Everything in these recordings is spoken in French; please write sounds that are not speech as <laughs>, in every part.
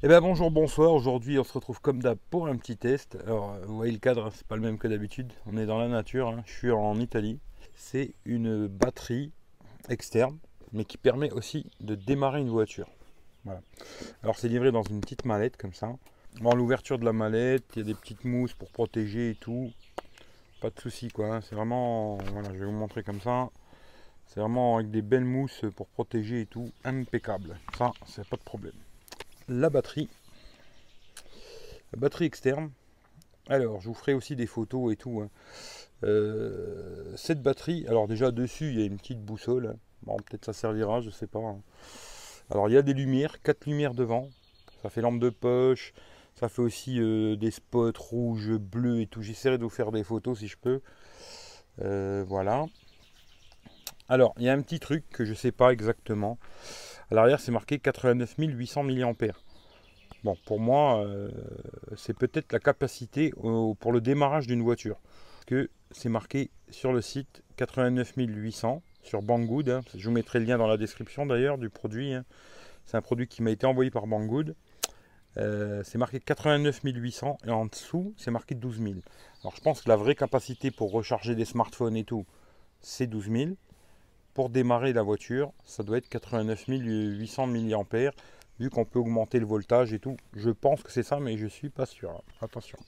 Eh bien bonjour, bonsoir, aujourd'hui on se retrouve comme d'hab pour un petit test. Alors vous voyez le cadre, c'est pas le même que d'habitude, on est dans la nature, hein. je suis en Italie. C'est une batterie externe, mais qui permet aussi de démarrer une voiture. Alors c'est livré dans une petite mallette comme ça. Bon, l'ouverture de la mallette, il y a des petites mousses pour protéger et tout. Pas de souci quoi, hein. c'est vraiment, voilà, je vais vous montrer comme ça. C'est vraiment avec des belles mousses pour protéger et tout, impeccable. Ça, c'est pas de problème la batterie. La batterie externe. Alors, je vous ferai aussi des photos et tout. Hein. Euh, cette batterie, alors déjà dessus, il y a une petite boussole. Bon, peut-être ça servira, je sais pas. Hein. Alors, il y a des lumières, quatre lumières devant. Ça fait lampe de poche. Ça fait aussi euh, des spots rouges, bleus et tout. J'essaierai de vous faire des photos si je peux. Euh, voilà. Alors, il y a un petit truc que je sais pas exactement. À l'arrière, c'est marqué 89 800 mAh. Bon, pour moi, euh, c'est peut-être la capacité pour le démarrage d'une voiture. Que c'est marqué sur le site 89 800 sur Banggood. Hein. Je vous mettrai le lien dans la description d'ailleurs du produit. Hein. C'est un produit qui m'a été envoyé par Banggood. Euh, c'est marqué 89 800 et en dessous c'est marqué 12 000. Alors je pense que la vraie capacité pour recharger des smartphones et tout, c'est 12 000 pour démarrer la voiture, ça doit être 89 800 mAh, vu qu'on peut augmenter le voltage et tout. Je pense que c'est ça, mais je suis pas sûr. Hein. Attention.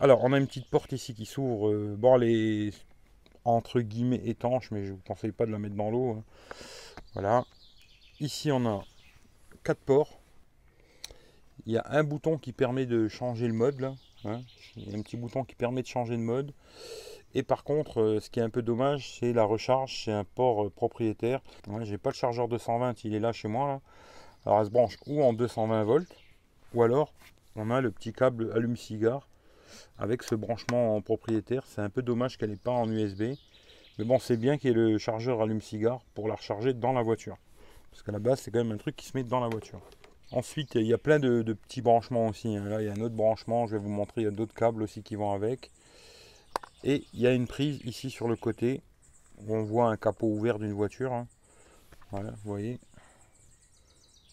Alors, on a une petite porte ici qui s'ouvre. Euh, bon, elle est entre guillemets étanche, mais je vous conseille pas de la mettre dans l'eau. Hein. Voilà. Ici, on a quatre ports. Il y a un bouton qui permet de changer le mode. Là, hein. Il y a un petit bouton qui permet de changer de mode. Et par contre, euh, ce qui est un peu dommage, c'est la recharge. C'est un port euh, propriétaire. J'ai pas le chargeur 220, il est là chez moi. Alors elle se branche ou en 220 volts, ou alors on a le petit câble allume-cigare avec ce branchement en propriétaire. C'est un peu dommage qu'elle n'est pas en USB. Mais bon, c'est bien qu'il y ait le chargeur allume-cigare pour la recharger dans la voiture. Parce qu'à la base, c'est quand même un truc qui se met dans la voiture. Ensuite, il y a plein de, petits branchements aussi. Hein. Là, il y a un autre branchement. Je vais vous montrer. Il y a d'autres câbles aussi qui vont avec. Et il y a une prise ici sur le côté où on voit un capot ouvert d'une voiture. Hein. Voilà, vous voyez.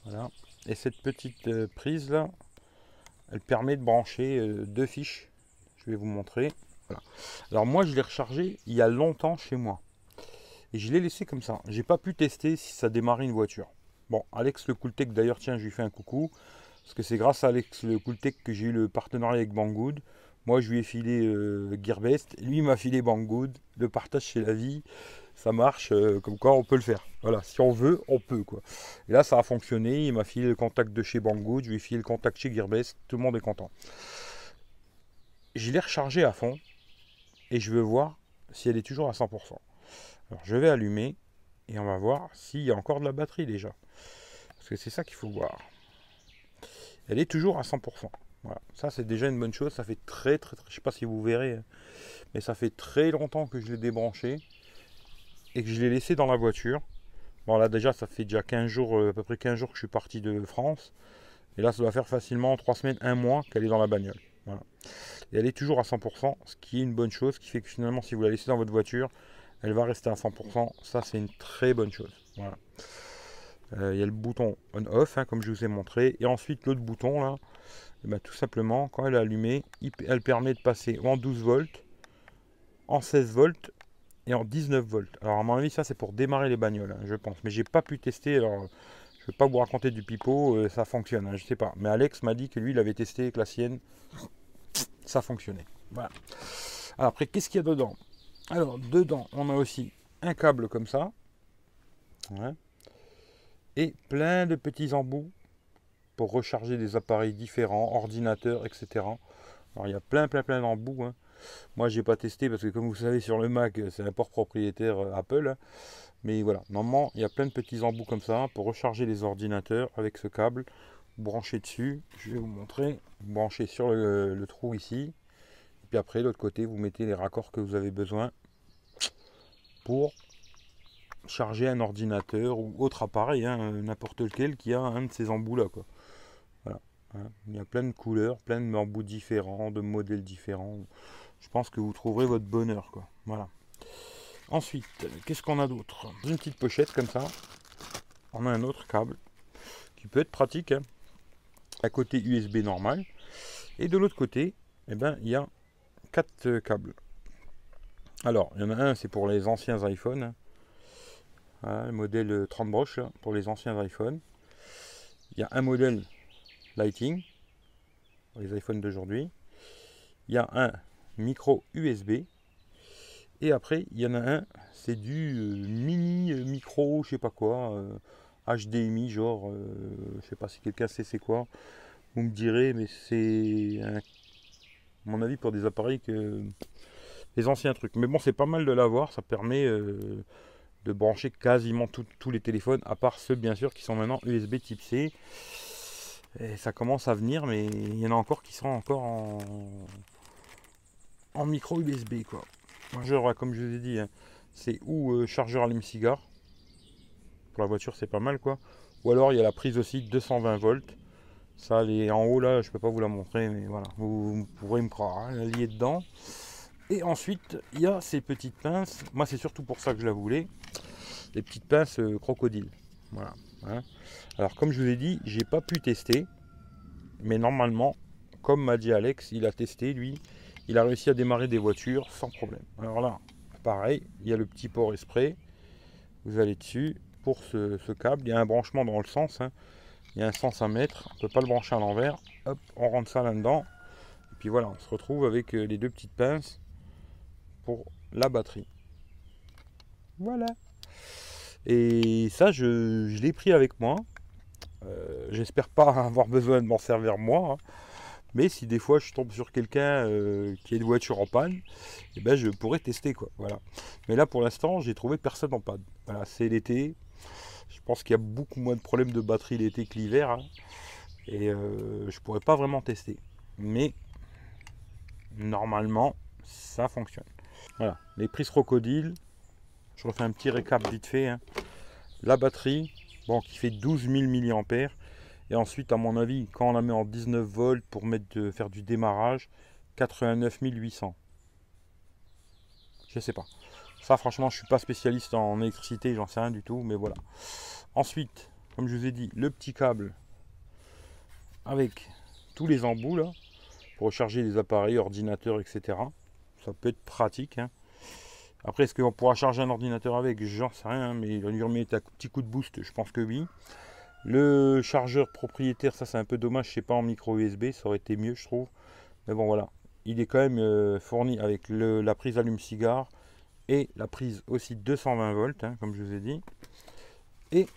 Voilà. Et cette petite euh, prise là, elle permet de brancher euh, deux fiches. Je vais vous montrer. Alors moi je l'ai rechargé il y a longtemps chez moi. Et je l'ai laissé comme ça. J'ai pas pu tester si ça démarrait une voiture. Bon, Alex le Cooltech d'ailleurs, tiens, je lui fais un coucou. Parce que c'est grâce à Alex le Cooltech que j'ai eu le partenariat avec Banggood. Moi, je lui ai filé euh, Gearbest, lui m'a filé Banggood. Le partage chez la vie, ça marche, euh, comme quoi on peut le faire. Voilà, si on veut, on peut. Et là, ça a fonctionné. Il m'a filé le contact de chez Banggood, je lui ai filé le contact chez Gearbest. Tout le monde est content. Je l'ai rechargé à fond et je veux voir si elle est toujours à 100%. Alors, je vais allumer et on va voir s'il y a encore de la batterie déjà. Parce que c'est ça qu'il faut voir. Elle est toujours à 100%. Voilà, ça c'est déjà une bonne chose. Ça fait très très très, je sais pas si vous verrez, hein, mais ça fait très longtemps que je l'ai débranché et que je l'ai laissé dans la voiture. Bon là déjà ça fait déjà 15 jours, euh, à peu près 15 jours que je suis parti de France. Et là ça doit faire facilement 3 semaines, 1 mois qu'elle est dans la bagnole. Voilà. Et elle est toujours à 100%, ce qui est une bonne chose, qui fait que finalement si vous la laissez dans votre voiture, elle va rester à 100%. Ça c'est une très bonne chose. Voilà. Euh, il y a le bouton on-off, hein, comme je vous ai montré. Et ensuite l'autre bouton là, eh ben, tout simplement, quand elle est allumée, elle permet de passer en 12 volts, en 16 volts et en 19 volts. Alors à mon avis, ça c'est pour démarrer les bagnoles, hein, je pense. Mais j'ai pas pu tester. Alors je vais pas vous raconter du pipeau, euh, ça fonctionne, hein, je sais pas. Mais Alex m'a dit que lui, il avait testé avec la sienne, ça fonctionnait. Voilà. Alors, après, qu'est-ce qu'il y a dedans? Alors dedans, on a aussi un câble comme ça, et plein de petits embouts pour recharger des appareils différents, ordinateurs, etc. Alors il y a plein plein plein d'embouts. Hein. Moi j'ai pas testé parce que comme vous savez sur le Mac c'est un port propriétaire euh, Apple. Mais voilà, normalement il y a plein de petits embouts comme ça pour recharger les ordinateurs avec ce câble. Branché dessus, je vais vous montrer. Branché sur le, le trou ici. Et puis après l'autre côté vous mettez les raccords que vous avez besoin pour charger un ordinateur ou autre appareil, hein, n'importe lequel qui a un de ces embouts là. Quoi. Hein. Il y a plein de couleurs, plein de différents, de modèles différents. Je pense que vous trouverez votre bonheur. Voilà. Ensuite, qu'est-ce qu'on a d'autre? Une petite pochette comme ça. On a un autre câble qui peut être pratique. Hein. à côté USB normal. Et de l'autre côté, eh ben, il y a quatre câbles. Alors, il y en a un, c'est pour les anciens iPhones. Le modèle 30 broches pour les anciens iPhones. Il y a un modèle Lighting pour les iPhones d'aujourd'hui. Il y a un micro USB. Et après, il y en a un, c'est du euh, mini euh, micro, je sais pas quoi, HDMI, euh, genre, je sais pas si quelqu'un sait c'est quoi. Vous me direz, mais c'est mon avis pour des appareils que les anciens trucs. Mais bon, c'est pas mal de l'avoir, ça permet de brancher quasiment tous les téléphones, à part ceux bien sûr qui sont maintenant USB type C. Et ça commence à venir, mais il y en a encore qui sont encore en, micro USB quoi. comme je vous ai dit, hein, c'est ou euh, chargeur allume-cigare. Pour la voiture, c'est pas mal quoi. Ou alors il y a la prise aussi 220 volts. Ça, elle est en haut là, je peux pas vous la montrer, mais voilà, vous, pourrez me croire, hein, elle est dedans. Et ensuite, il y a ces petites pinces. Moi, c'est surtout pour ça que je la voulais. Les petites pinces euh, crocodiles. Voilà. Hein. Alors, comme je vous ai dit, j'ai pas pu tester. Mais normalement, comme m'a dit Alex, il a testé lui il a réussi à démarrer des voitures sans problème. Alors là, pareil, il y a le petit port esprit. Vous allez dessus. Pour ce, câble, il y a un branchement dans le sens. Hein. Il y a un sens à mettre. On ne peut pas le brancher à l'envers. Hop, on rentre ça là-dedans. Et puis voilà, on se retrouve avec euh, les deux petites pinces pour la batterie. Voilà. Et ça, je, l'ai pris avec moi. Euh, j'espère pas <laughs> avoir besoin de m'en servir moi. Hein. Mais si des fois je tombe sur quelqu'un euh, qui a une voiture en panne, eh ben je pourrais tester quoi. Voilà. Mais là pour l'instant j'ai trouvé personne en panne. Voilà, c'est l'été. Je pense qu'il y a beaucoup moins de problèmes de batterie l'été que l'hiver. Hein. Et euh, je pourrais pas vraiment tester. Mais normalement ça fonctionne. Voilà, les prises crocodile. Je refais un petit récap vite fait. Hein. La batterie, bon, qui fait 12 000 mAh et ensuite, à mon avis, quand on la met en 19 volts pour faire du démarrage, 89 800. Je sais pas. Ça, franchement, je suis pas spécialiste en électricité, j'en sais rien du tout, mais voilà. Ensuite, comme je vous ai dit, le petit câble avec tous les embouts là, pour recharger les appareils, ordinateurs, etc. Ça peut être pratique. Hein. Après, est-ce qu'on pourra charger un ordinateur avec? J'en sais rien, hein, mais on lui remet un petit coup de boost, je pense que oui. Le chargeur propriétaire, ça c'est un peu dommage, je sais pas en micro USB, ça aurait été mieux je trouve. Mais bon voilà, il est quand même euh, fourni avec la prise allume-cigare et la prise aussi 220 volts, hein, comme je vous ai dit. Et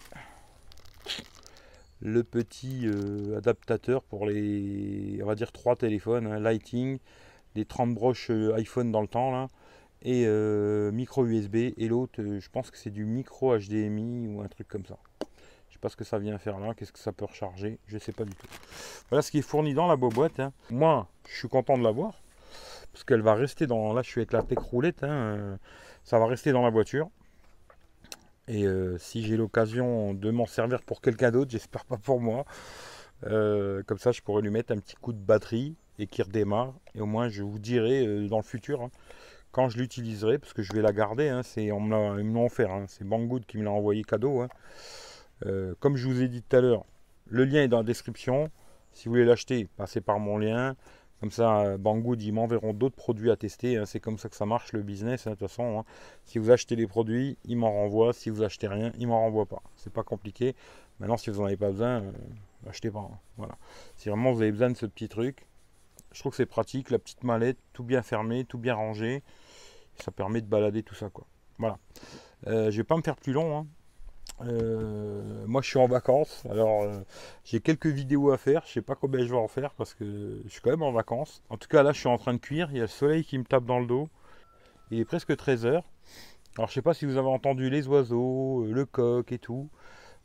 le petit euh, adaptateur pour les, on va dire, trois téléphones, hein, Lighting, des 30 broches euh, iPhone dans le temps là, et micro USB. Et l'autre, je pense que c'est du micro HDMI ou un truc comme ça sais pas ce que ça vient faire là, qu'est-ce que ça peut recharger, je sais pas du tout. Voilà ce qui est fourni dans la boîte. Hein. Moi, je suis content de l'avoir. Parce qu'elle va rester dans. Là, je suis avec la PEC roulette. Hein, euh, ça va rester dans la voiture. Et euh, si j'ai l'occasion de m'en servir pour quelqu'un d'autre, j'espère pas pour moi. Euh, comme ça, je pourrais lui mettre un petit coup de batterie et qu'il redémarre. Et au moins, je vous dirai dans le futur hein, quand je l'utiliserai, parce que je vais la garder. c'est, on me l'a offert. C'est Banggood qui me l'a envoyé cadeau. Euh, comme je vous ai dit tout à l'heure, le lien est dans la description. Si vous voulez l'acheter, passez par mon lien. Comme ça, Banggood, ils m'enverront d'autres produits à tester. Hein. C'est comme ça que ça marche le business. Hein, de toute façon, hein. si vous achetez des produits, ils m'en renvoient. Si vous achetez rien, ils m'en renvoient pas. C'est pas compliqué. Maintenant, si vous n'en avez pas besoin, euh, achetez pas. Voilà. Si vraiment vous avez besoin de ce petit truc, je trouve que c'est pratique. La petite mallette, tout bien fermé, tout bien rangé. Ça permet de balader tout ça. quoi. Voilà. je vais pas me faire plus long. Euh, moi je suis en vacances, alors euh, j'ai quelques vidéos à faire, je sais pas combien je vais en faire parce que je suis quand même en vacances. En tout cas là je suis en train de cuire, il y a le soleil qui me tape dans le dos, il est presque 13h. Alors je sais pas si vous avez entendu les oiseaux, euh, le coq et tout,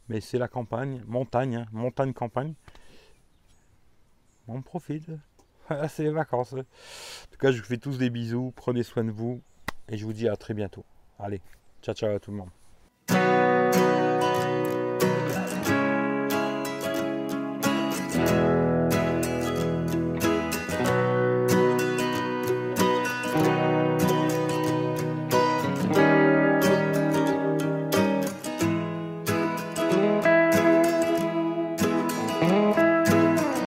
mais c'est la campagne, montagne, hein, montagne campagne. On profite, <laughs> c'est les vacances. En tout cas je vous fais tous des bisous, prenez soin de vous et je vous dis à très bientôt. Allez, ciao ciao à tout le monde.